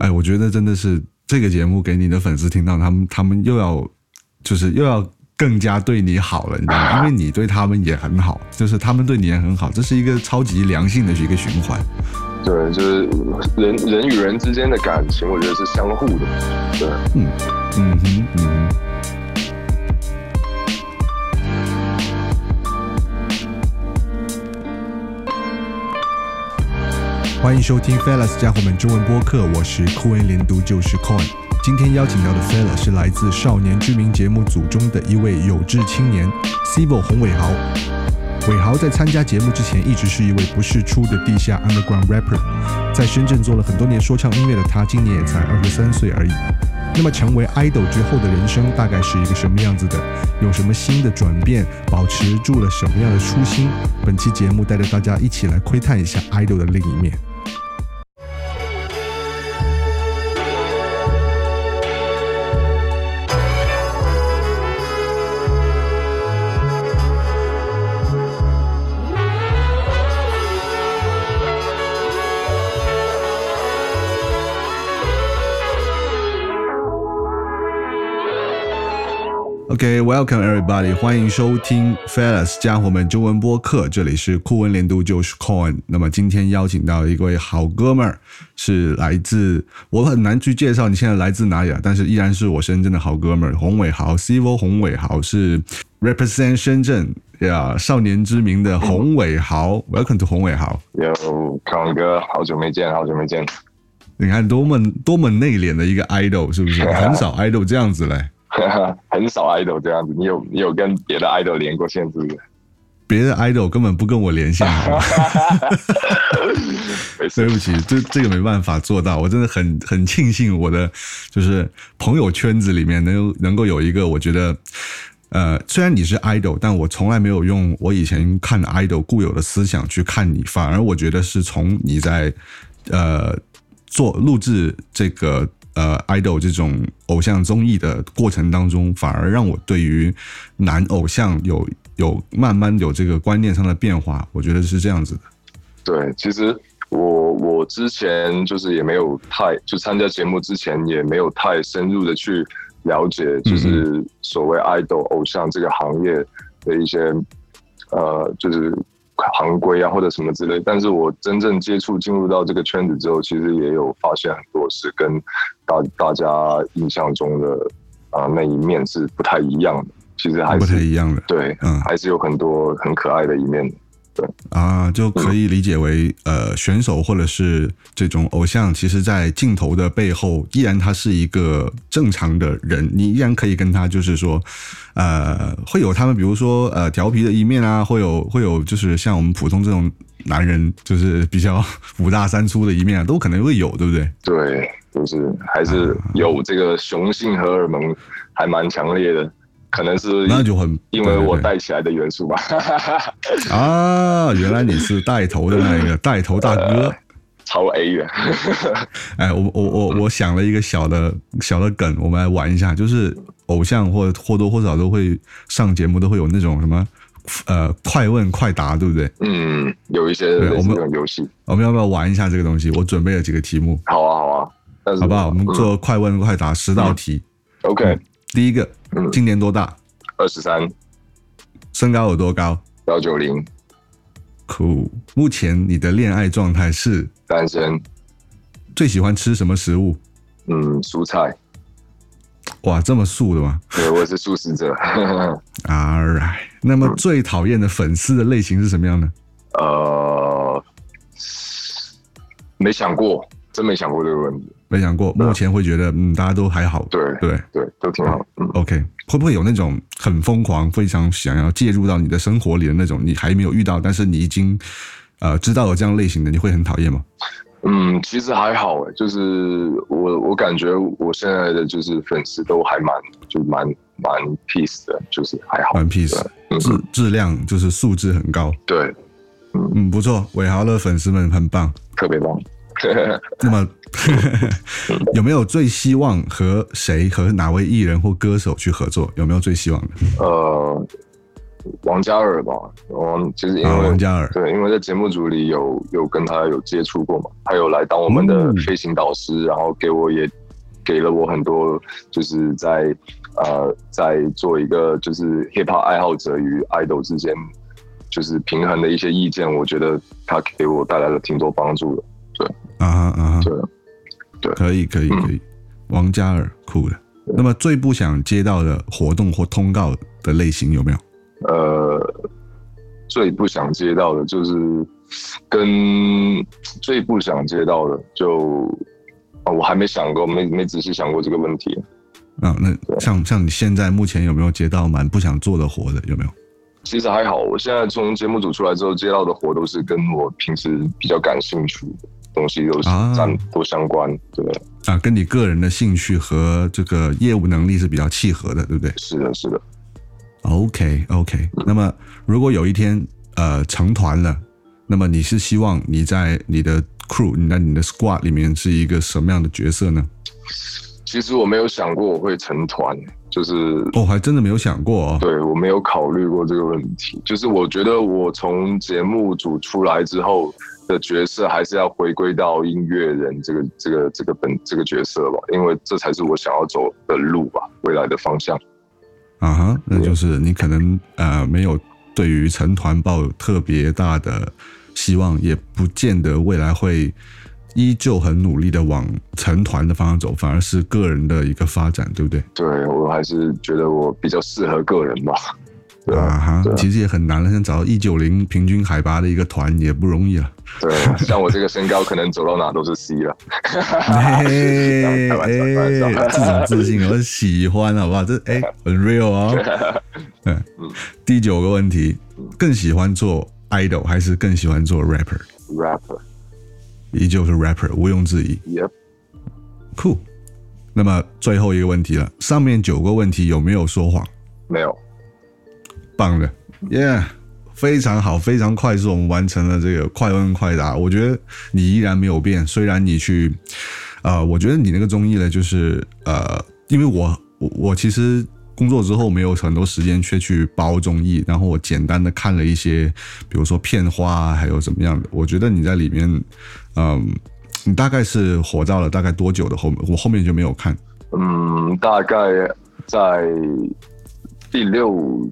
哎，我觉得真的是这个节目给你的粉丝听到，他们他们又要就是又要更加对你好了，你知道吗？因为你对他们也很好，就是他们对你也很好，这是一个超级良性的一个循环。对，就是人人与人之间的感情，我觉得是相互的。对，嗯嗯哼嗯哼。欢迎收听 Fellas 家伙们中文播客，我是酷文连读就是 Coin。今天邀请到的 Fella 是来自少年知名节目组中的一位有志青年 c i v o 洪伟豪。伟豪在参加节目之前，一直是一位不世出的地下 Underground rapper，在深圳做了很多年说唱音乐的他，今年也才二十三岁而已。那么成为 idol 之后的人生大概是一个什么样子的？有什么新的转变？保持住了什么样的初心？本期节目带着大家一起来窥探一下 idol 的另一面。OK，Welcome everybody，欢迎收听 Fellas 家伙们中文播客，这里是酷文连读就是 Coin。那么今天邀请到一位好哥们儿，是来自我很难去介绍你现在来自哪里啊，但是依然是我深圳的好哥们儿洪伟豪，Civil 洪伟豪是 represent 深圳呀少年之名的洪伟豪，Welcome to 洪伟豪。，Yo，康哥，好久没见，好久没见。你看多么多么内敛的一个 idol，是不是？很少 idol 这样子嘞。很少 idol 这样子，你有你有跟别的 idol 连过线是不是？别的 idol 根本不跟我连线，对不起，这这个没办法做到。我真的很很庆幸我的就是朋友圈子里面能能够有一个，我觉得呃，虽然你是 idol，但我从来没有用我以前看 idol 固有的思想去看你，反而我觉得是从你在呃做录制这个。呃，idol 这种偶像综艺的过程当中，反而让我对于男偶像有有慢慢有这个观念上的变化。我觉得是这样子的。对，其实我我之前就是也没有太就参加节目之前也没有太深入的去了解，就是所谓 idol 偶像这个行业的一些呃，就是。行规啊，或者什么之类，但是我真正接触进入到这个圈子之后，其实也有发现很多是跟大大家印象中的啊那一面是不太一样的。其实还是不太一样的，对，嗯，还是有很多很可爱的一面。啊，就可以理解为，呃，选手或者是这种偶像，其实，在镜头的背后，依然他是一个正常的人，你依然可以跟他，就是说，呃，会有他们，比如说，呃，调皮的一面啊，会有，会有，就是像我们普通这种男人，就是比较五大三粗的一面啊，都可能会有，对不对？对，就是还是有这个雄性荷尔蒙，还蛮强烈的。可能是那就很因为我带起来的元素吧。啊，原来你是带头的那一个 带头大哥，超 A 的。哎，我我我我想了一个小的小的梗，我们来玩一下，就是偶像或或多或少都会上节目，都会有那种什么呃快问快答，对不对？嗯，有一些我们游戏，我们要不要玩一下这个东西？我准备了几个题目。好啊，好啊，好不好？我们做快问快答十道题。OK。第一个，今年多大？二十三。身高有多高？幺九零。Cool。目前你的恋爱状态是单身。最喜欢吃什么食物？嗯，蔬菜。哇，这么素的吗？对，我是素食者。All right。那么最讨厌的粉丝的类型是什么样的？呃，没想过，真没想过这个问题。没想过，目前会觉得嗯，大家都还好，对对对，都挺好。嗯 OK，会不会有那种很疯狂、非常想要介入到你的生活里的那种？你还没有遇到，但是你已经呃知道有这样类型的，你会很讨厌吗？嗯，其实还好诶，就是我我感觉我现在的就是粉丝都还蛮就蛮蛮 peace 的，就是还好，蛮 peace，质质量就是素质很高。对，嗯，不错，伟豪的粉丝们很棒，特别棒。那么，有没有最希望和谁和哪位艺人或歌手去合作？有没有最希望的？呃，王嘉尔吧，王其实因为、啊，王嘉尔，对，因为在节目组里有有跟他有接触过嘛，他有来当我们的嗯飞行导师，然后给我也给了我很多，就是在呃在做一个就是 hip hop 爱好者与 idol 之间就是平衡的一些意见，我觉得他给我带来了挺多帮助的。啊哈啊哈，对，可以可以嗯可以，王嘉尔酷的。那么最不想接到的活动或通告的类型有没有？呃，最不想接到的就是跟最不想接到的就啊，我还没想过，没没仔细想过这个问题。啊，那像像你现在目前有没有接到蛮不想做的活的？有没有？其实还好，我现在从节目组出来之后接到的活都是跟我平时比较感兴趣的东西，都是啊沾都相关。对，啊，跟你个人的兴趣和这个业务能力是比较契合的，对不对是的，是的。？OK OK。那么如果有一天呃成团了，那么你是希望你在你的 crew，你在你的 squad 里面是一个什么样的角色呢？其实我没有想过我会成团，就是哦，还真的没有想过哦。对我没有考虑过这个问题。就是我觉得我从节目组出来之后的角色，还是要回归到音乐人这个这个这个本这个角色吧，因为这才是我想要走的路吧，未来的方向。啊哈，那就是你可能呃没有对于成团抱有特别大的希望，也不见得未来会依旧很努力的往成团的方向走，反而是个人的一个发展，对不对？对我还是觉得我比较适合个人吧。对啊啊，哈其实也很难了，想找到一九零平均海拔的一个团也不容易了。对，像我这个身高，可能走到哪都是 C 了。嘿，开玩笑，开玩笑。哎，这种自信我喜欢，好不好？这哎很 real 哦。嗯，第九个问题，更喜欢做 idol 还是更喜欢做 rapper？rapper，依旧是 rapper，毋庸置疑。yep，酷。那么最后一个问题了，上面九个问题有没有说谎？没有，棒的，Yeah，非常好，非常快速，我们完成了这个快问快答。我觉得你依然没有变，虽然你去，呃，我觉得你那个综艺呢，就是呃，因为我我我其实工作之后没有很多时间去去包综艺，然后我简单的看了一些，比如说片花，还有怎么样的，我觉得你在里面，嗯、你大概是火到了大概多久的后面？我后面就没有看。嗯，大概在第六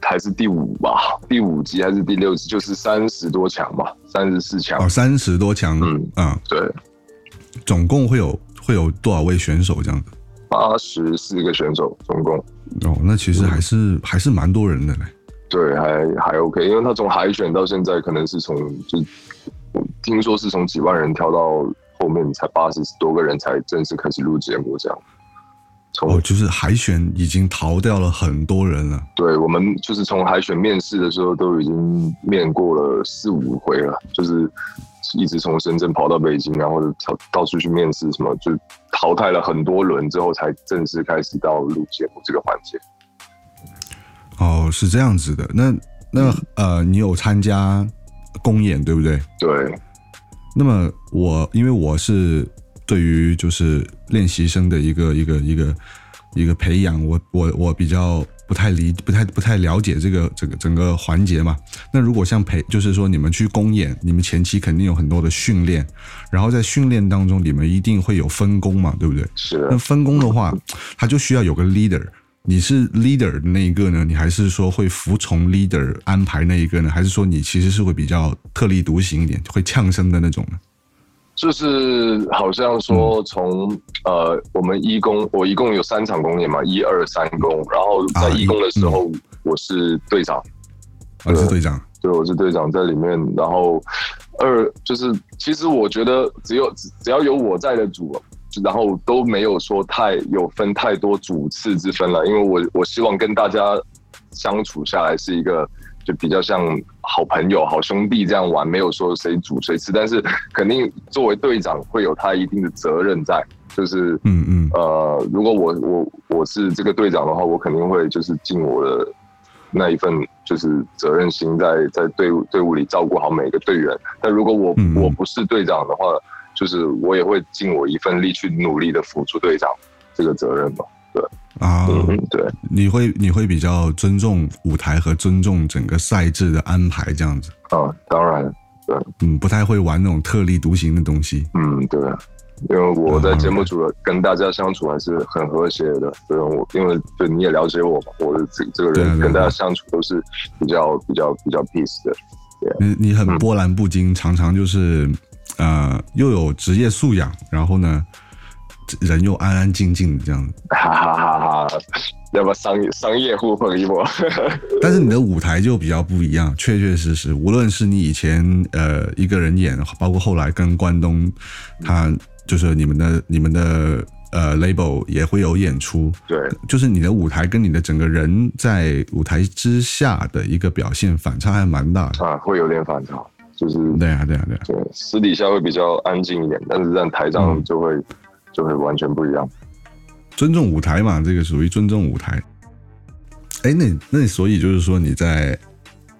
还是第五吧，第五集还是第六集，就是三十多强吧，三十四强哦，。三十多强，嗯啊、对，总共会有会有多少位选手这样子？八十四个选手总共。哦，那其实还是、还是蛮多人的嘞。对，还还 OK，因为他从海选到现在，可能是从就听说是从几万人跳到后面才八十多个人才正式开始录节目这样。从、哦，就是海选已经逃掉了很多人了。对我们就是从海选面试的时候都已经面过了四五回了，就是一直从深圳跑到北京，然后到到处去面试，什么就淘汰了很多轮之后，才正式开始到录节目这个环节。哦，是这样子的。那那呃，你有参加公演对不对？对，那么我因为我是对于就是练习生的一个一个一个一个培养，我我我比较不太理不太不太了解这个这个整个环节嘛。那如果像培，就是说你们去公演，你们前期肯定有很多的训练，然后在训练当中，你们一定会有分工嘛，对不对？是的那分工的话，他就需要有个 leader。你是 leader 的那一个呢？你还是说会服从 leader 安排那一个呢？还是说你其实是会比较特立独行一点，会呛声的那种呢？就是好像嗯。说从、呃，我们一公我一共有三场公演嘛，一二三公，然后在啊一公的时候，我是队长，啊，是队长。对，我是队长在里面，然后二就是其实我觉得只有只只要有我在的组，然后都没有说太有分太多主次之分了，因为我我希望跟大家相处下来是一个就比较像好朋友、好兄弟这样玩，没有说谁主谁次，但是肯定作为队长会有他一定的责任在，就是嗯嗯呃，如果我我我是这个队长的话，我肯定会就是尽我的那一份就是责任心在，在队伍队伍里照顾好每个队员。但如果我嗯嗯我不是队长的话，就是我也会尽我一份力去努力的辅助队长这个责任吧。对啊，嗯，对，你会你会比较尊重舞台和尊重整个赛制的安排这样子，啊，当然，对，嗯，不太会玩那种特立独行的东西。嗯，对，因为我在节目组跟大家相处还是很和谐的，对我，因为就你也了解我嘛，我的这这个人跟大家相处都是比较比较比较 peace 的，你你嗯。很波澜不惊，常常就是呃又有职业素养，然后呢人又安安静静的这样子。哈哈哈哈，要不要商业商业互捧一波？但是你的舞台就比较不一样，确确实实，无论是你以前呃一个人演，包括后来跟关东，他就是你们的你们的呃 label 也会有演出，对，就是你的舞台跟你的整个人在舞台之下的一个表现反差还蛮大的。啊，会有点反差，就是对啊，对啊，对啊。对，私底下会比较安静一点，但是在台上嗯就会、就会完全不一样。尊重舞台嘛，这个属于尊重舞台。哎，那那所以就是说你在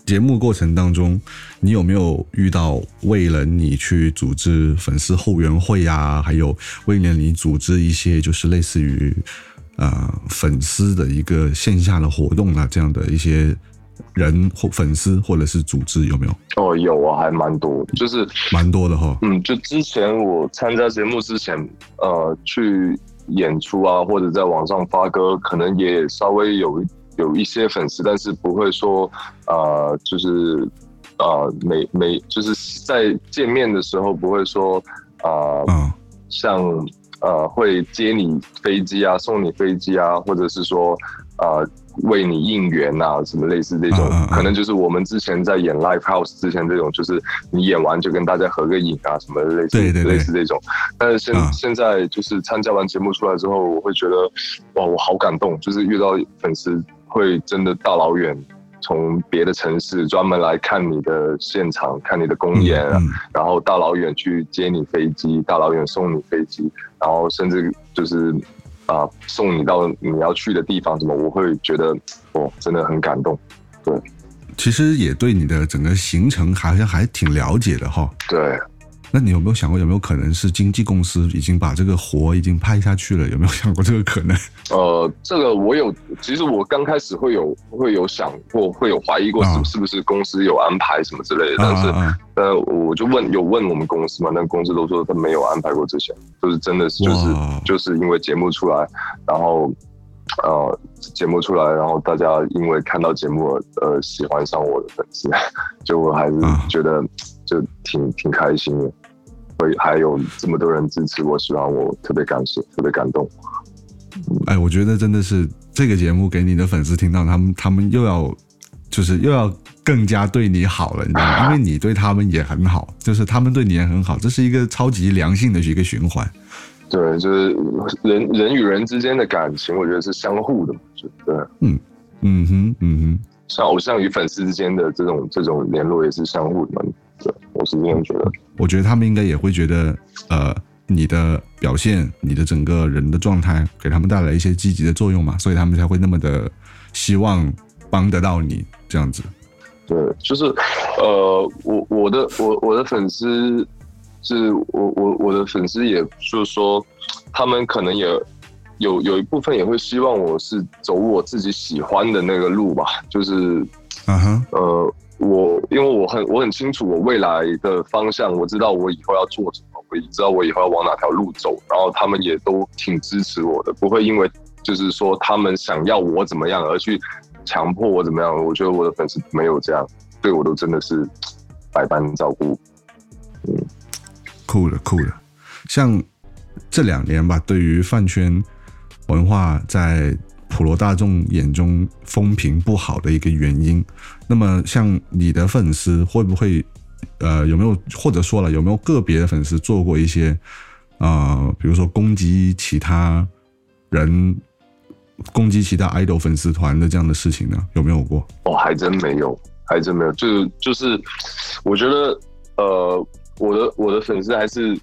节目过程当中，你有没有遇到为了你去组织粉丝后援会啊，还有为了你组织一些就是类似于呃粉丝的一个线下的活动啊，这样的一些人或粉丝或者是组织有没有？哦，有啊，还蛮多，就是蛮多的哈。嗯，就之前我参加节目之前，呃，去演出啊，或者在网上发歌，可能也稍微有有一些粉丝，但是不会说，呃，就是呃，每每就是在见面的时候不会说，呃，嗯像呃会接你飞机啊，送你飞机啊，或者是说呃为你应援啊，什么类似这种，可能就是我们之前在演 Live House 之前这种，就是你演完就跟大家合个影啊，什么类似类似这种。但是现、嗯现在就是参加完节目出来之后，我会觉得哇，我好感动，就是遇到粉丝会真的大老远。从别的城市专门来看你的现场，看你的公演然后大老远去接你飞机，大老远送你飞机，然后甚至就是啊、送你到你要去的地方，什么，我会觉得哦，真的很感动。对其实也对你的整个行程好像还挺了解的哈。对，那你有没有想过，有没有可能是经纪公司已经把这个活已经拍下去了？有没有想过这个可能？呃，这个我有，其实我刚开始会有 会有想过，会有怀疑过是、啊是不是公司有安排什么之类的，但是。啊啊但我就问有问我们公司嘛，那公司都说他没有安排过这些，就是真的是就是就是因为节目出来，然后呃节目出来，然后大家因为看到节目呃喜欢上我的粉丝，就我还是啊觉得就挺挺开心的，会还有这么多人支持我，喜欢我，特别感谢，特别感动。哎，我觉得真的是这个节目给你的粉丝听到，他们他们又要就是又要更加对你好了，你知道吗？因为你对他们也很好，就是他们对你也很好，这是一个超级良性的一个循环。对，就是人人与人之间的感情，我觉得是相互的对。嗯哼，嗯哼。像偶像与粉丝之间的这种这种联络也是相互的嘛，对，我是这样觉得。我觉得他们应该也会觉得，呃，你的表现，你的整个人的状态，给他们带来一些积极的作用嘛，所以他们才会那么的希望帮得到你这样子。对，就是呃，我我的我我的粉丝是我我我的粉丝，也就是说，他们可能也有有一部分也会希望我是走我自己喜欢的那个路吧，就是啊哼，呃，我因为我很我很清楚我未来的方向，我知道我以后要做什么，我也知道我以后要往哪条路走，然后他们也都挺支持我的，不会因为就是说他们想要我怎么样而去强迫我怎么样。我觉得我的粉丝没有这样，对我都真的是百般照顾。嗯酷的酷的。像这两年吧，对于饭圈文化在普罗大众眼中风评不好的一个原因，那么像你的粉丝会不会呃有没有或者说了有没有个别的粉丝做过一些呃比如说攻击其他人、攻击其他 idol 粉丝团的这样的事情呢？有没有过？哦，还真没有，还真没有。就就是，我觉得，呃，我的我的粉丝还是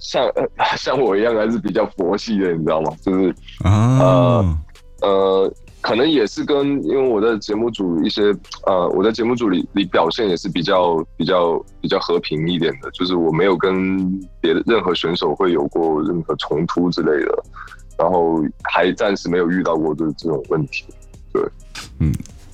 像呃像我一样，还是比较佛系的，你知道吗？就是啊，呃，呃可能也是跟因为我在节目组一些呃，我在节目组里里表现也是比较比较比较和平一点的，就是我没有跟别的任何选手会有过任何冲突之类的。然后还暂时没有遇到过的这种问题。对，嗯，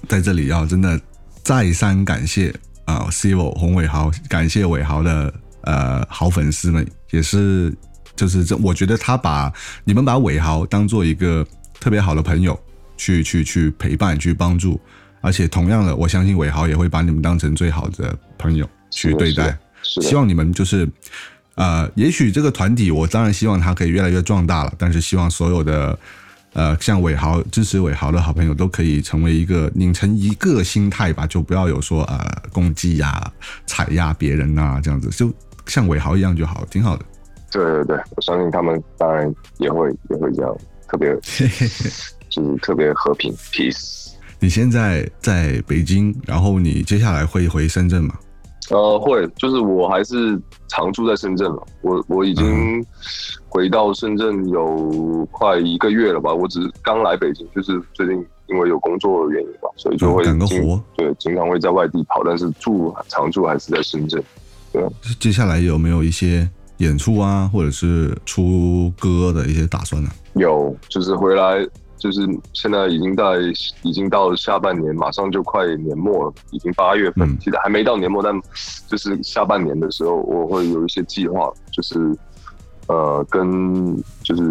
在这里要真的再三感谢啊，Civo 洪伟豪，感谢伟豪的呃好粉丝们，也是就是这，我觉得他把你们把伟豪当做一个特别好的朋友去去去陪伴去帮助，而且同样的，我相信伟豪也会把你们当成最好的朋友去对待。希望你们就是，呃，也许这个团体，我当然希望它可以越来越壮大了。但是希望所有的，呃，像伟豪支持伟豪的好朋友，都可以成为一个拧成一个心态吧，就不要有说呃攻击呀、踩压别人呐这样子，就像伟豪一样就好，挺好的。对对对，我相信他们当然也会也会这样，特别 就是特别和平 peace。你现在在北京，然后你接下来会回深圳吗？呃，会，就是我还是常住在深圳了。我我已经回到深圳有快一个月了吧。我只刚来北京，就是最近因为有工作的原因吧，所以就会嗯、个活对经常会在外地跑，但是住常住还是在深圳。对，接下来有没有一些演出啊，或者是出歌的一些打算呢？有，就是回来。就是现在已经在已经到下半年，马上就快年末了，已经八月份，其实还没到年末，但就是下半年的时候，我会有一些计划，就是呃，跟就是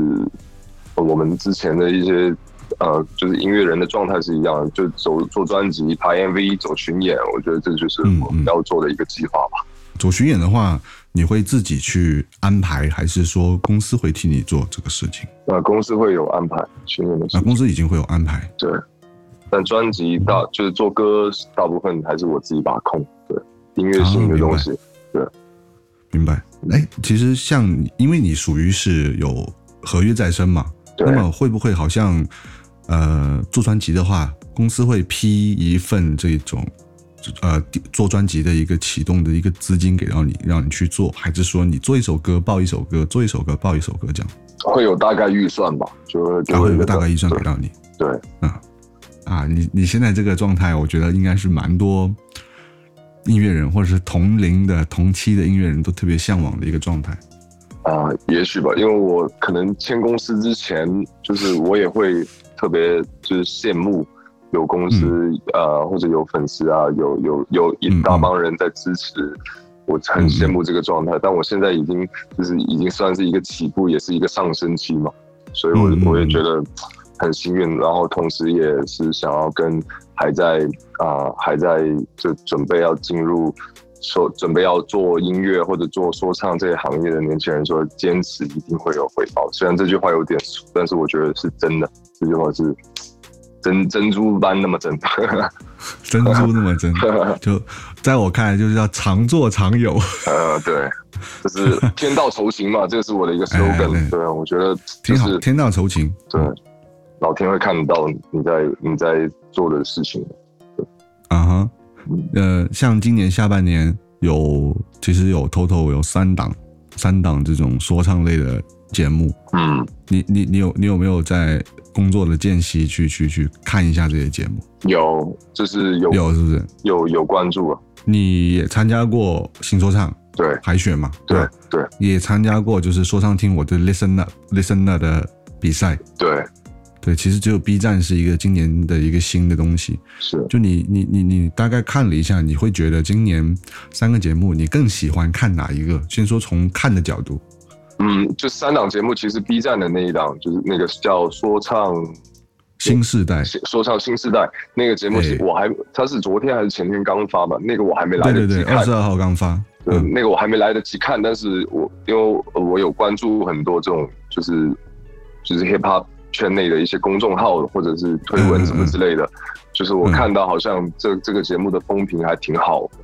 我们之前的一些呃，就是音乐人的状态是一样，就走做专辑、拍 MV、走巡演，我觉得这就是我们要做的一个计划吧。走巡演的话。你会自己去安排，还是说公司会替你做这个事情？呃，公司会有安排训练的。那公司已经会有安排。对，但专辑大就是做歌，大部分还是我自己把控。对，音乐性的东西。对，明白。哎，其实像因为你属于是有合约在身嘛，那么会不会好像呃做专辑的话，公司会批一份这种？呃，做专辑的一个启动的一个资金给到你，让你去做，还是说你做一首歌报一首歌，做一首歌报一首歌这样？会有大概预算吧，就会会有个大概预算给到你。对，嗯，啊，你你现在这个状态，我觉得应该是蛮多音乐人或者是同龄的同期的音乐人都特别向往的一个状态。啊，也许吧，因为我可能签公司之前，就是我也会特别就是羡慕。有公司呃，或者有粉丝啊，有有有一大帮人在支持，我很羡慕这个状态。但我现在已经就是已经算是一个起步，也是一个上升期嘛，所以我我也觉得很幸运。然后同时也是想要跟还在啊还在就准备要进入说准备要做音乐或者做说唱这些行业的年轻人说，坚持一定会有回报。虽然这句话有点俗，但是我觉得是真的。这句话是。珍珍珠般那么真，珍珠那么真，就在我看来就是要常做常有。呃，对，就是天道酬勤嘛，这个是我的一个 slogan。对，我觉得挺好，天道酬勤。对，老天会看得到你在你在做的事情。啊哈，呃，像今年下半年有，其实有 total 有三档，三档这种说唱类的节目。嗯，你你你有你有没有在？工作的间隙去去去看一下这些节目，有就是有有是不是有有关注啊？你也参加过新说唱对海选嘛？对对，也参加过就是说唱听我的 listener listener 的比赛。对对，其实只有 B 站是一个今年的一个新的东西。是，就你你你你大概看了一下，你会觉得今年三个节目你更喜欢看哪一个？先说从看的角度。嗯，就三档节目，其实 B 站的那一档就是那个叫说唱新时代，说唱新时代那个节目，我还它是昨天还是前天刚发吧？那个我还没来得及看，二十二号刚发。嗯，那个我还没来得及看，但是我因为我有关注很多这种就是就是 hip hop 圈内的一些公众号或者是推文什么之类的，就是我看到好像这这个节目的风评还挺好的。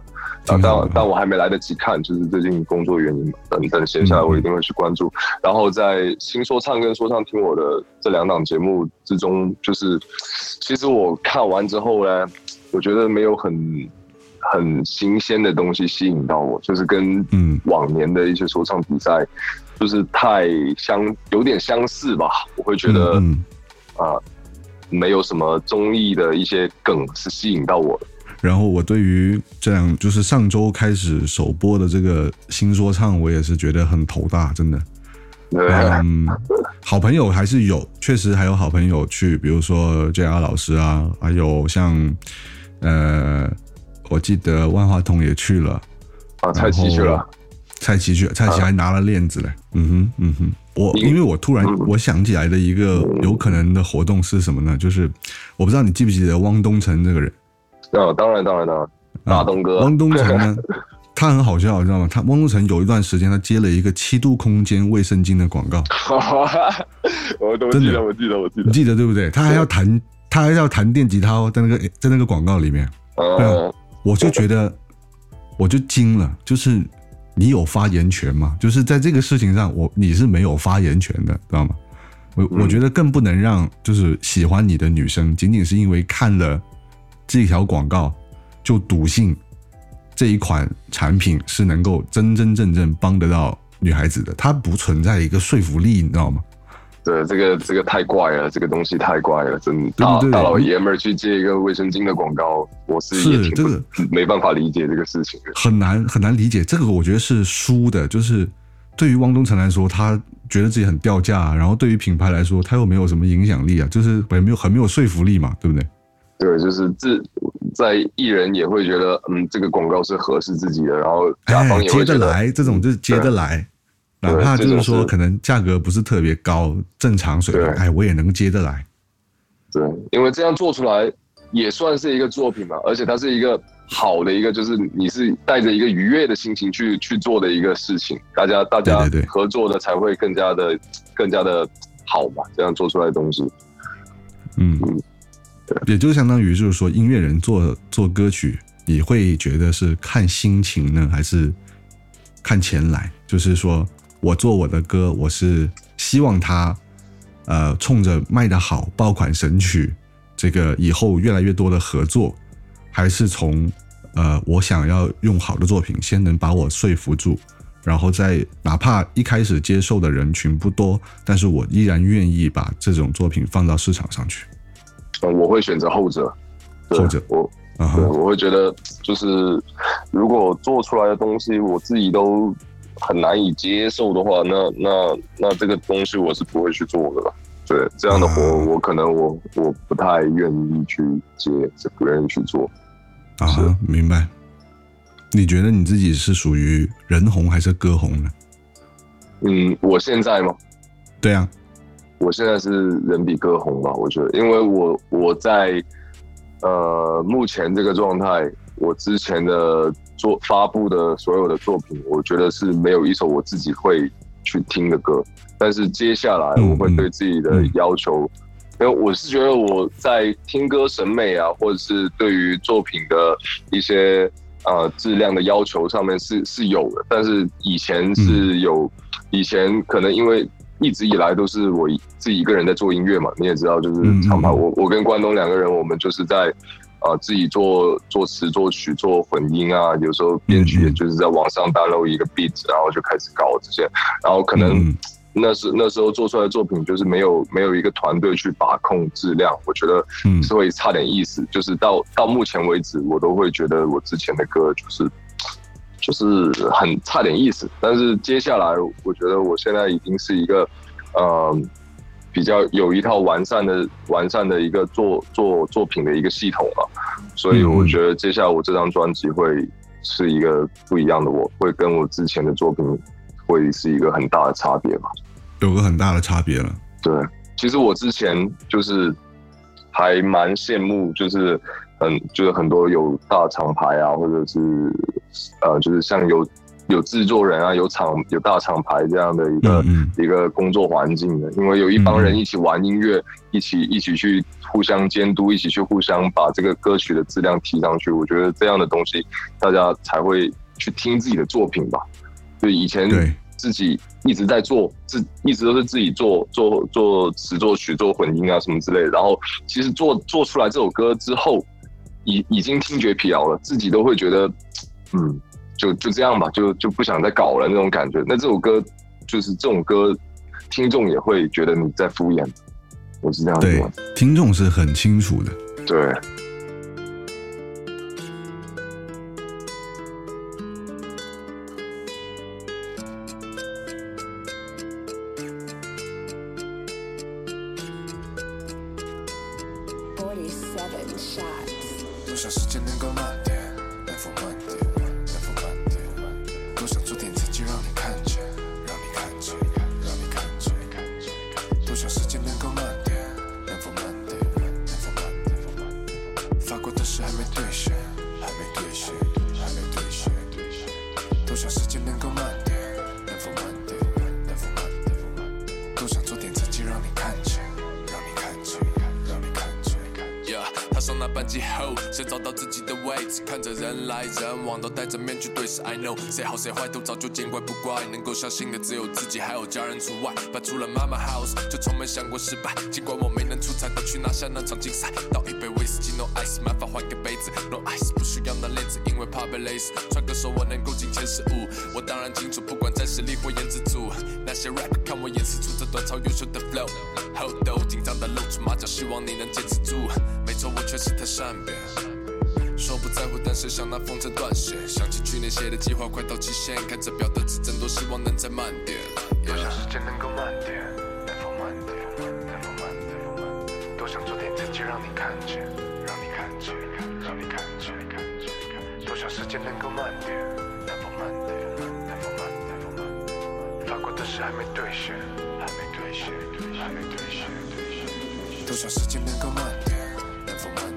但但我还没来得及看，就是最近工作原因。等等闲下来，我一定会去关注。然后在新说唱跟说唱听我的这两档节目之中，就是其实我看完之后呢，我觉得没有很很新鲜的东西吸引到我，就是跟嗯往年的一些说唱比赛，就是太相有点相似吧。我会觉得啊，没有什么综艺的一些梗是吸引到我的。然后我对于这样就是上周开始首播的这个新说唱，我也是觉得很头大，真的。嗯，好朋友还是有，确实还有好朋友去，比如说 JR 老师啊，还有像呃，我记得万花筒也去了，啊，蔡奇去了，蔡奇去，蔡奇还拿了链子嘞，嗯哼，嗯哼，我因为我突然我想起来的一个有可能的活动是什么呢？就是我不知道你记不记得汪东城这个人，啊，当然当然当然，大东哥，汪东城呢？他很好笑，你知道吗？他汪东城有一段时间，他接了一个七度空间卫生巾的广告。我都记得，我记得，我记得，你记得对不对？他还要弹，他还要弹电吉他哦，在那个在那个广告里面。嗯，我就觉得，我就惊了，就是你有发言权吗？就是在这个事情上，我你是没有发言权的，知道吗？我我觉得更不能让就是喜欢你的女生，仅仅是因为看了这条广告就笃信。这一款产品是能够真真正正帮得到女孩子的，它不存在一个说服力，你知道吗？对，这个这个太怪了，这个东西太怪了，真大大老爷们儿去接一个卫生巾的广告，我是是这个没办法理解这个事情，很难很难理解。这个我觉得是输的，就是对于汪东城来说，他觉得自己很掉价，然后对于品牌来说，他又没有什么影响力啊，就是很没有很没有说服力嘛，对不对？对，就是自在艺人也会觉得，嗯，这个广告是合适自己的，然后甲方也接得来，这种就是接得来，哪怕就是说可能价格不是特别高，正常水平，哎，我也能接得来。对，因为这样做出来也算是一个作品嘛，而且它是一个好的一个，就是你是带着一个愉悦的心情去去做的一个事情，大家大家合作的才会更加的更加的好嘛，这样做出来的东西，嗯嗯。也就相当于就是说，音乐人做做歌曲，你会觉得是看心情呢，还是看钱来？就是说我做我的歌，我是希望它呃冲着卖得好、爆款神曲，这个以后越来越多的合作，还是从呃我想要用好的作品先能把我说服住，然后再哪怕一开始接受的人群不多，但是我依然愿意把这种作品放到市场上去。嗯，我会选择后者。后者，我，对，我会觉得，就是如果做出来的东西我自己都很难以接受的话，那那那这个东西我是不会去做的了。对，这样的活我可能我我不太愿意去接，是不愿意去做。啊，明白。你觉得你自己是属于人红还是歌红呢？嗯，我现在吗？对啊。我现在是人比歌红吧？我觉得，因为我我在呃目前这个状态，我之前的做发布的所有的作品，我觉得是没有一首我自己会去听的歌。但是接下来我会对自己的要求，因为我是觉得我在听歌审美啊，或者是对于作品的一些呃质量的要求上面是是有的，但是以前是有，以前可能因为。一直以来都是我自己一个人在做音乐嘛，你也知道，就是长跑。我我跟关东两个人，我们就是在啊自己做作词、作曲、做混音啊，有时候编曲，也就是在网上 download 一个 beat，然后就开始搞这些。然后可能那是那时候做出来的作品，就是没有没有一个团队去把控质量，我觉得是会差点意思。就是到到目前为止，我都会觉得我之前的歌就是。就是很差点意思，但是接下来我觉得我现在已经是一个，呃，比较有一套完善的完善的一个作作作品的一个系统了，所以我觉得接下来我这张专辑会是一个不一样的，我会跟我之前的作品会是一个很大的差别吧，有个很大的差别了。对，其实我之前就是还蛮羡慕，就是。嗯，就是很多有大厂牌啊，或者是呃，就是像有有制作人啊，有厂有大厂牌这样的一个一个工作环境的，因为有一帮人一起玩音乐，一起一起去互相监督，一起去互相把这个歌曲的质量提上去。我觉得这样的东西，大家才会去听自己的作品吧。就以前自己一直在做，自一直都是自己做做做词作曲、做混音啊什么之类的。然后其实做做出来这首歌之后。已已经听觉疲劳了，自己都会觉得，嗯，就就这样吧，就就不想再搞了那种感觉。那这首歌就是这种歌，听众也会觉得你在敷衍，我是这样对，听众是很清楚的，对。班级后，先找到自己的位置，看着人来人往，都戴着面具对视。I know，谁好谁坏都早就见怪不怪，能够相信的只有自己，还有家人除外。搬出了妈妈 house，就从没想过失败。尽管我没能出彩，都去拿下那场竞赛。倒一杯威士忌，no ice，麻烦换个杯子，no ice，不需要那链子，因为怕被勒死。传个手，我能够进前十五，我当然清楚，不管在实力或颜值组，那些 rap 看我演示出这段超优秀的 flow。Hold on，紧张的露出马脚，希望你能坚持住。没错，我确实太善变。说不在乎，但是想拿风筝断线。想起去年写的计划快到期限，看着表的指针，多希望能再慢点。多想时间能够慢点，能否慢点，能否慢点？多想做点自己，让你看见，让你看见，让你看见。多想时间能够慢点，能否慢点，能否慢点，能否慢点？发过的誓还没兑现，还没兑现，还没兑现，兑现。多少时间能够慢点，能否慢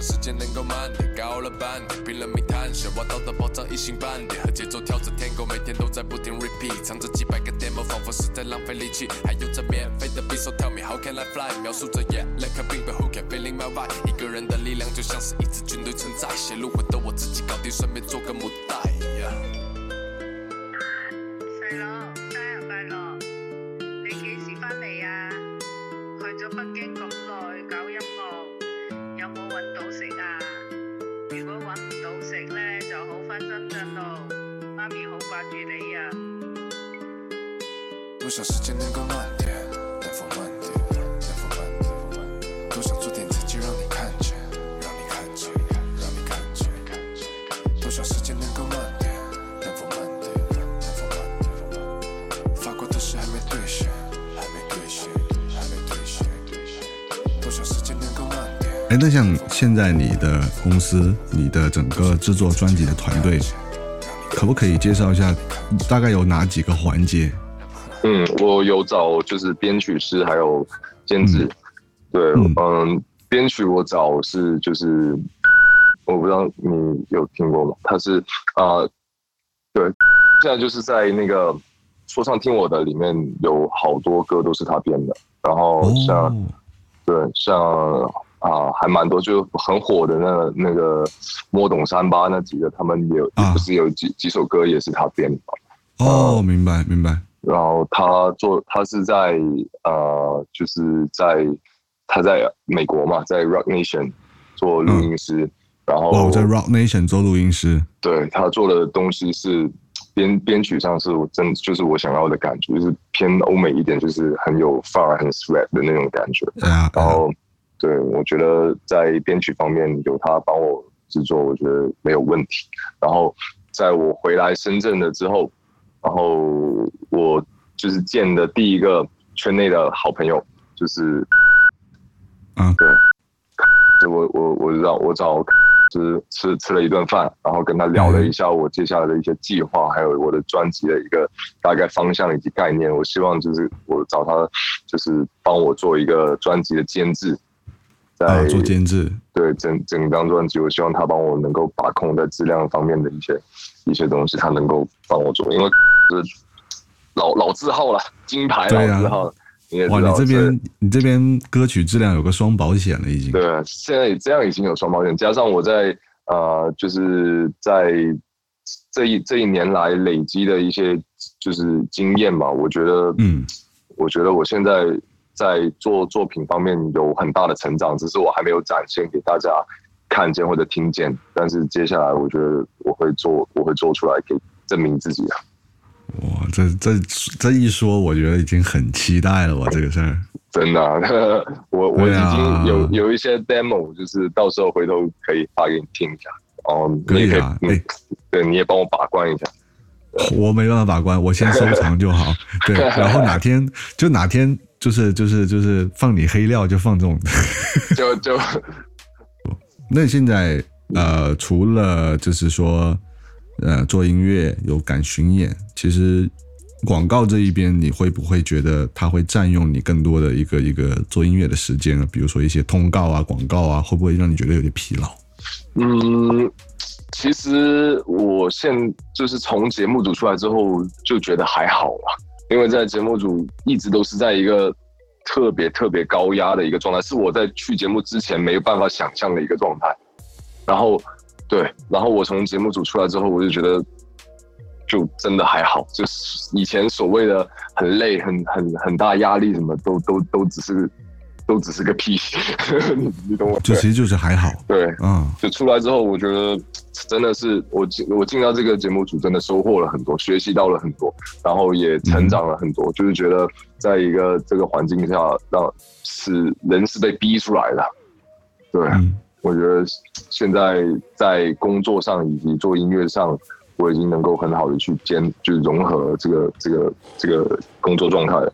时间能够慢点，高了半点，拼了命探险，挖到的宝藏一星半点，和节奏跳着天空，每天都在不停 repeat，唱着几百个 demo，仿佛是在浪费力气。还有这免费的匕首，tell me how can I fly？描述着 yeah like a big but who can feeling my vibe？一个人的力量就像是一支军队存在，写路魂的我自己搞定，顺便做个母带。Yeah 多少时间能够慢点，能否慢点，能否慢点？多想做点自己，让你看见，让你看见，让你看见，看见。多少时间能够慢点，能否慢点，能否慢点？发过的誓还没兑现，还没兑现，还没兑现，兑现。多少时间能够慢点？哎，那像现在你的公司，你的整个制作专辑的团队，可不可以介绍一下，大概有哪几个环节？嗯，我有找就是编曲师还有监制，对，嗯。嗯，编曲我找是就是我不知道你有听过吗？他是啊、呃对，现在就是在那个说唱听我的里面有好多歌都是他编的，然后像、哦，对像啊、还蛮多就很火的那那个摸懂三八那几个，他们也有、啊。不是有几几首歌也是他编的。哦，明白明白，然后他做，他是在呃，就是在他在美国嘛，在 Rock Nation 做录音师，然后哦，在 Rock Nation 做录音师，对他做的东西是编编曲上是我真就是我想要的感觉，就是偏欧美一点，就是很有范儿、很 swag 的那种感觉。啊，然后对我觉得在编曲方面有他帮我制作，我觉得没有问题。然后在我回来深圳了之后，然后我就是见的第一个圈内的好朋友就是嗯，对，就我我我让我找吃吃吃了一顿饭，然后跟他聊了一下我接下来的一些计划，还有我的专辑的一个大概方向以及概念。我希望就是我找他，就是帮我做一个专辑的监制，在、啊，做监制，对整整张专辑，我希望他帮我能够把控在质量方面的一些一些东西，他能够帮我做，因为是老老字号了，金牌老字号，哇，你这边你这边歌曲质量有个双保险了，已经。对，现在这样已经有双保险，加上我在呃，就是在这一这一年来累积的一些就是经验嘛，我觉得，嗯，我觉得我现在在做作品方面有很大的成长，只是我还没有展现给大家看见或者听见，但是接下来我觉得我会做，我会做出来给证明自己啊。哇，这这这一说，我觉得已经很期待了，我这个事儿。真的啊、我我已经有有一些 demo，就是到时候回头可以发给你听一下。哦，可以，啊嗯哎对，你也帮我把关一下。我没办法把关，我先收藏就好。对，然后哪天就哪天就是就是就是放你黑料就放这种。就就那现在呃，除了就是说呃做音乐有赶巡演，其实广告这一边你会不会觉得它会占用你更多的一个一个做音乐的时间呢？比如说一些通告啊、广告啊，会不会让你觉得有点疲劳？嗯，其实我现就是从节目组出来之后就觉得还好啊，因为在节目组一直都是在一个特别特别高压的一个状态，是我在去节目之前没有办法想象的一个状态。然后，对，然后我从节目组出来之后，我就觉得就真的还好，就是以前所谓的很累、很很很大压力，什么都都都只是都只是个屁，你你懂我？就其实就是还好。对，嗯，就出来之后，我觉得真的是我进我进到这个节目组，真的收获了很多，学习到了很多，然后也成长了很多。就是觉得在一个这个环境下，让是人是被逼出来的。对，嗯我觉得现在在工作上以及做音乐上，我已经能够很好的去兼，就是融合这个这个这个工作状态了。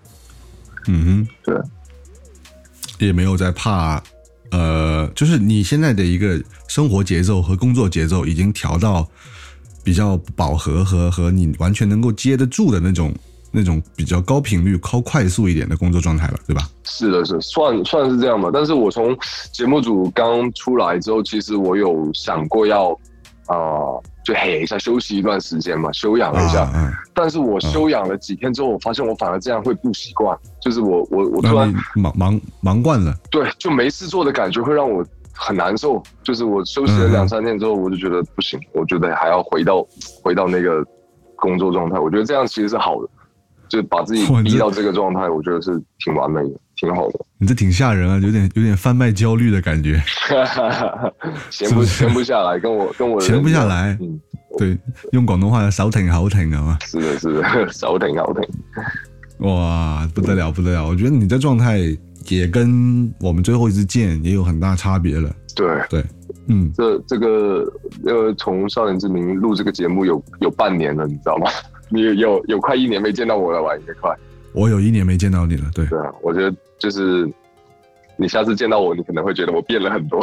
嗯哼，对，也没有在怕，呃，就是你现在的一个生活节奏和工作节奏已经调到比较饱和和和你完全能够接得住的那种那种比较高频率、高快速一点的工作状态了，对吧？是的，是算算是这样吧。但是我从节目组刚出来之后，其实我有想过要啊、就嘿一下休息一段时间嘛，休养一下。啊，但是我休养了几天之后，我发现我反而这样会不习惯，就是我我我突然忙忙忙惯了，对就没事做的感觉会让我很难受。就是我休息了嗯两三天之后，我就觉得不行，我觉得还要回到回到那个工作状态。我觉得这样其实是好的，就把自己逼到这个状态，我觉得是挺完美的，挺好的。你这挺吓人啊，有点有点贩卖焦虑的感觉，闲不闲不下来，跟我跟我闲不下来嗯，对，用广东话手停口停啊嘛，是的，是的，手挺好挺。哇，不得了不得了，我觉得你这状态也跟我们最后一次见也有很大差别了，对，对，嗯，这这个呃，从少年之名录这个节目有有半年了，你知道吗？你有有有快一年没见到我了吧？应该快。我有一年没见到你了，对，对啊，我觉得就是你下次见到我，你可能会觉得我变了很多，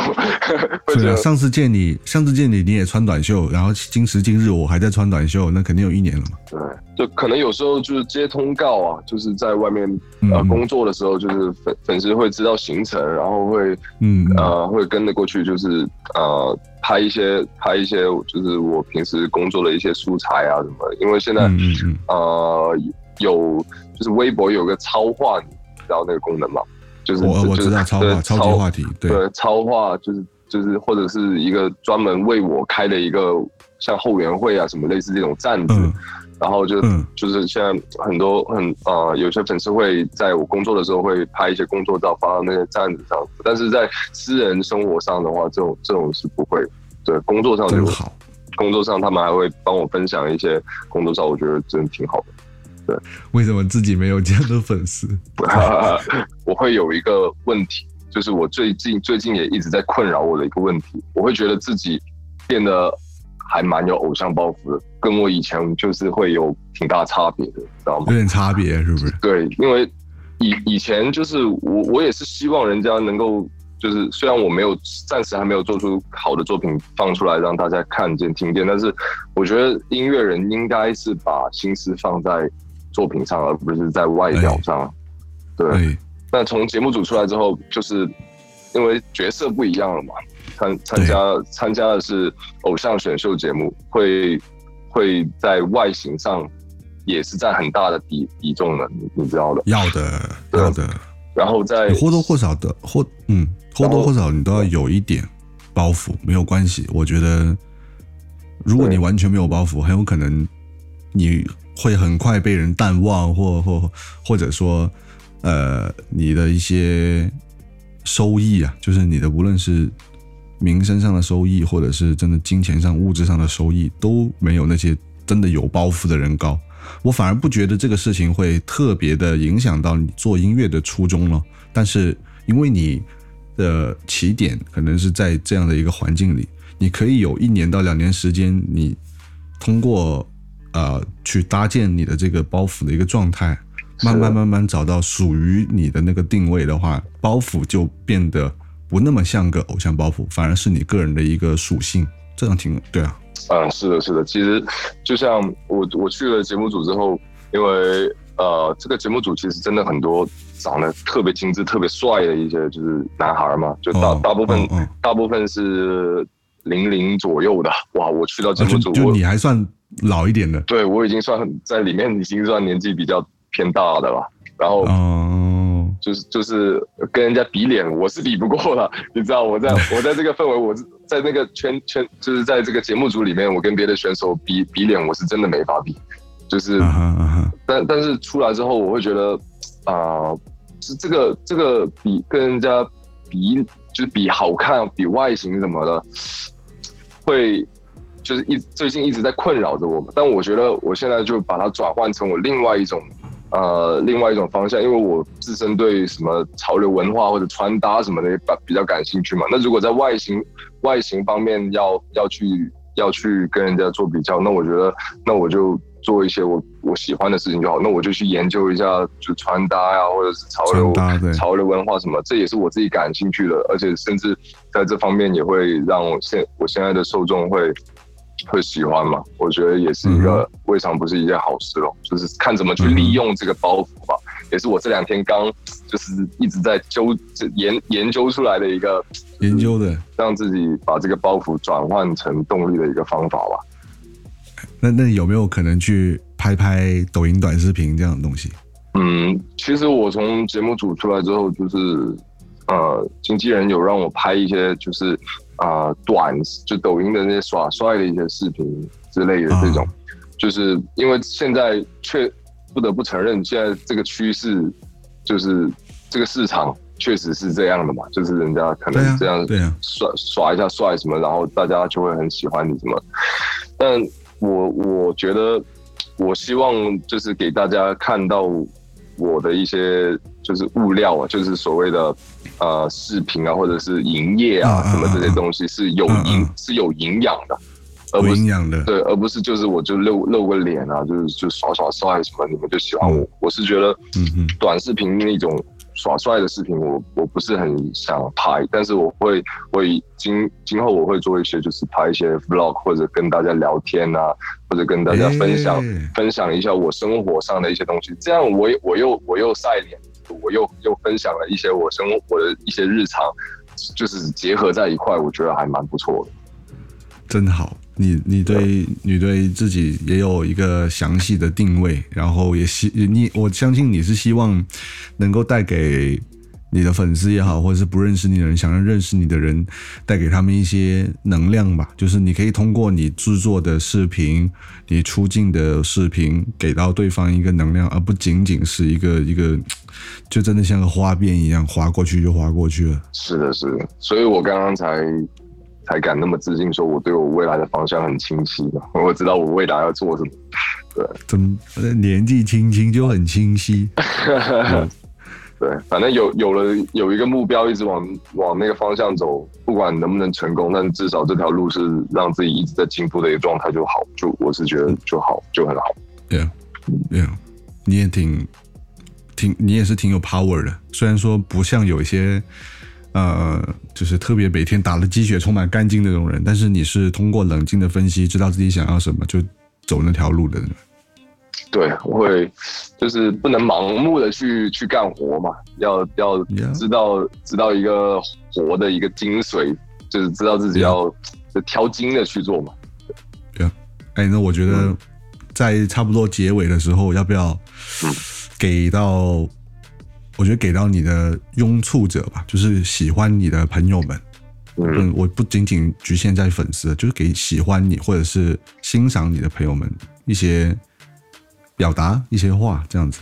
对啊，上次见你，上次见你你也穿短袖，然后今时今日我还在穿短袖，那肯定有一年了嘛。对，就可能有时候就是接通告啊，就是在外面呃嗯工作的时候，就是粉粉丝会知道行程，然后会嗯，呃，会跟着过去，就是呃，拍一些拍一些，就是我平时工作的一些素材啊什么的。因为现在、嗯嗯嗯，呃有就是微博有个超话，你知道那个功能吗？就是我我知道超话超级话题，对，对超话就是就是或者是一个专门为我开的一个像后援会啊什么类似这种站子，嗯然后就、嗯就是现在很多很呃，有些粉丝会在我工作的时候会拍一些工作照发到那些站子上，但是在私人生活上的话，这种这种是不会。对，工作上就好。工作上他们还会帮我分享一些工作照，我觉得真的挺好的。为什么自己没有这样的粉丝？我会有一个问题，就是我最近最近也一直在困扰我的一个问题，我会觉得自己变得还蛮有偶像包袱的，跟我以前就是会有挺大差别的，知道吗有？点差别，是不是？对，因为以以前就是我我也是希望人家能够，就是虽然我没有暂时还没有做出好的作品放出来让大家看见听见，但是我觉得音乐人应该是把心思放在作品上，而不是在外表上。对，对，那从节目组出来之后，就是因为角色不一样了嘛，参参加参加的是偶像选秀节目，会会在外形上也是占很大的比比重的，你你知道的。要的要的，然后在你或多或少的或嗯或多或少你都要有一点包袱，没有关系。我觉得，如果你完全没有包袱，很有可能你会很快被人淡忘，或或或者说，呃，你的一些收益啊，就是你的无论是名声上的收益，或者是真的金钱上、物质上的收益，都没有那些真的有包袱的人高。我反而不觉得这个事情会特别的影响到你做音乐的初衷了。但是因为你的起点可能是在这样的一个环境里，你可以有一年到两年时间，你通过呃去搭建你的这个包袱的一个状态，慢慢慢慢找到属于你的那个定位的话，包袱就变得不那么像个偶像包袱，反而是你个人的一个属性，这样挺对啊。嗯，是的，是的。其实就像我我去了节目组之后，因为呃，这个节目组其实真的很多长得特别精致、特别帅的一些就是男孩嘛，就大、哦大部分、哦哦大部分是零零左右的。哇，我去到节目组，就我你还算老一点的对我已经算很在里面已经算年纪比较偏大的了。然后嗯，就是就是跟人家比脸，我是比不过了。你知道，我在我在这个氛围，我是在那个圈圈，就是在这个节目组里面，我跟别的选手比比脸，我是真的没法比。就是，但但是出来之后，我会觉得啊，是、这个这个比跟人家比，就是比好看、比外形什么的，会就是一最近一直在困扰着我们。但我觉得我现在就把它转换成我另外一种呃另外一种方向，因为我自身对什么潮流文化或者穿搭什么的也比比较感兴趣嘛。那如果在外形外形方面要要去要去跟人家做比较，那我觉得那我就做一些我我喜欢的事情就好。那我就去研究一下就穿搭呀、或者是潮流潮流文化什么，这也是我自己感兴趣的，而且甚至在这方面也会让我现我现在的受众会会喜欢嘛。我觉得也是一个未尝不是一件好事咯，就是看怎么去利用这个包袱吧。也是我这两天刚就是一直在究研研究出来的一个研究的。让自己把这个包袱转换成动力的一个方法吧。那那有没有可能去拍拍抖音短视频这样的东西？嗯，其实我从节目组出来之后，就是呃，经纪人有让我拍一些就是啊、呃短就抖音的那些耍帅的一些视频之类的这种，就是因为现在确不得不承认，现在这个趋势就是这个市场确实是这样的嘛，就是人家可能这样对啊耍耍一下帅什么，然后大家就会很喜欢你什么。但我我觉得，我希望就是给大家看到我的一些就是物料啊，就是所谓的呃视频啊，或者是营业啊嗯嗯什么这些东西是有营嗯嗯。是有营养的，而有不是营养的，对，而不是就是我就露露个脸啊，就是就耍耍帅什么，你们就喜欢我。我是觉得嗯哼短视频那种耍帅的视频我，我不是很想拍，但是我会会今今后我会做一些，就是拍一些 vlog 或者跟大家聊天啊，或者跟大家分享、哎分享一下我生活上的一些东西，这样我也我又我又晒脸，我又又分享了一些我生活的一些日常，就是结合在一块，我觉得还蛮不错的。真好。你你对你对自己也有一个详细的定位，然后也希你我相信你是希望能够带给你的粉丝也好，或者是不认识你的人想要认识你的人，带给他们一些能量吧。就是你可以通过你制作的视频，你出镜的视频，给到对方一个能量，而不仅仅是一个一个，就真的像个花边一样划过去就划过去了。是的，是的，所以我刚刚才才敢那么自信，说我对我未来的方向很清晰嘛，我知道我未来要做什么。对怎么呃年纪轻轻就很清晰？对，反正有有了有一个目标，一直往往那个方向走，不管能不能成功，但至少这条路是让自己一直在进步的一个状态就好，就我是觉得就好，就很好。对啊，对啊，你也挺挺，你也是挺有 power 的。虽然说不像有一些呃，就是特别每天打了鸡血、充满干劲的那种人，但是你是通过冷静的分析，知道自己想要什么，就走那条路的人。对，我会就是不能盲目的去去干活嘛，要要知道知道一个活的一个精髓，就是知道自己要就挑精的去做嘛。对哎，那我觉得在差不多结尾的时候，要不要给到？我觉得给到你的拥簇者吧，就是喜欢你的朋友们。嗯，嗯，我不仅仅局限在粉丝，就是给喜欢你或者是欣赏你的朋友们一些表达一些话，这样子。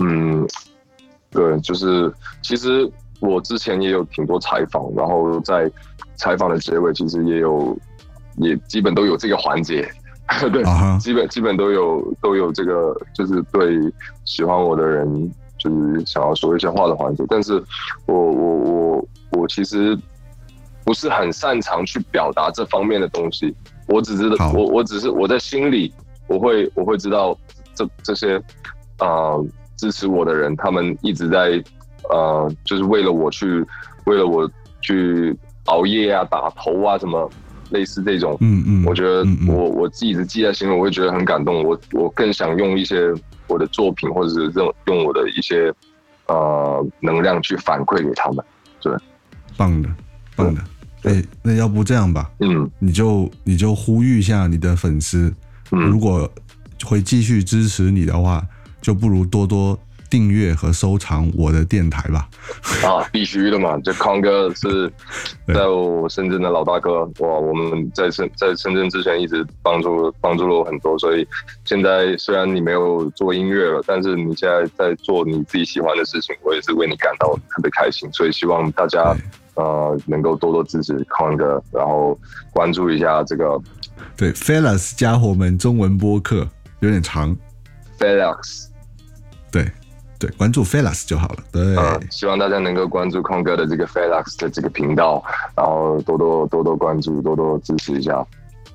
嗯，对，就是其实我之前也有挺多采访，然后在采访的结尾，其实也有也基本都有这个环节，对，基本基本都有都有这个，就是对喜欢我的人，就是想要说一些话的环节。但是我我我我其实不是很擅长去表达这方面的东西，我只知道我我只是我在心里。我会我会知道这这些呃支持我的人，他们一直在呃就是为了我去为了我去熬夜啊、打头啊什么类似这种。嗯嗯，我觉得我我自己是记在心里，我会觉得很感动。我我更想用一些我的作品，或者是用用我的一些呃能量去反馈给他们。对棒的棒的。对哎，那要不这样吧，嗯你就你就呼吁一下你的粉丝，如嗯，果会继续支持你的话，就不如多多订阅和收藏我的电台吧。啊，必须的嘛！这康哥是对在我深圳的老大哥，哇，我们在深在深圳之前一直帮助帮助了我很多，所以现在虽然你没有做音乐了，但是你现在在做你自己喜欢的事情，我也是为你感到特别开心，所以希望大家呃能够多多支持康哥，然后关注一下这个对，Fellas 家伙们中文播客有点长，Felix，对对，关注 Fellas 就好了。对，呃，希望大家能够关注空哥的这个 Felix 的这个频道，然后多多多多关注，多多支持一下。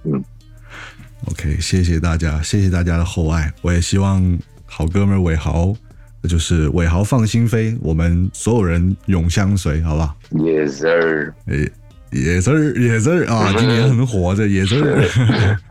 嗯 OK，谢谢大家，谢谢大家的厚爱。我也希望好哥们儿伟豪，那就是伟豪放心飞，我们所有人永相随，好吧？Yes sir。诶，野字儿，野字儿啊，今年很火这野字儿。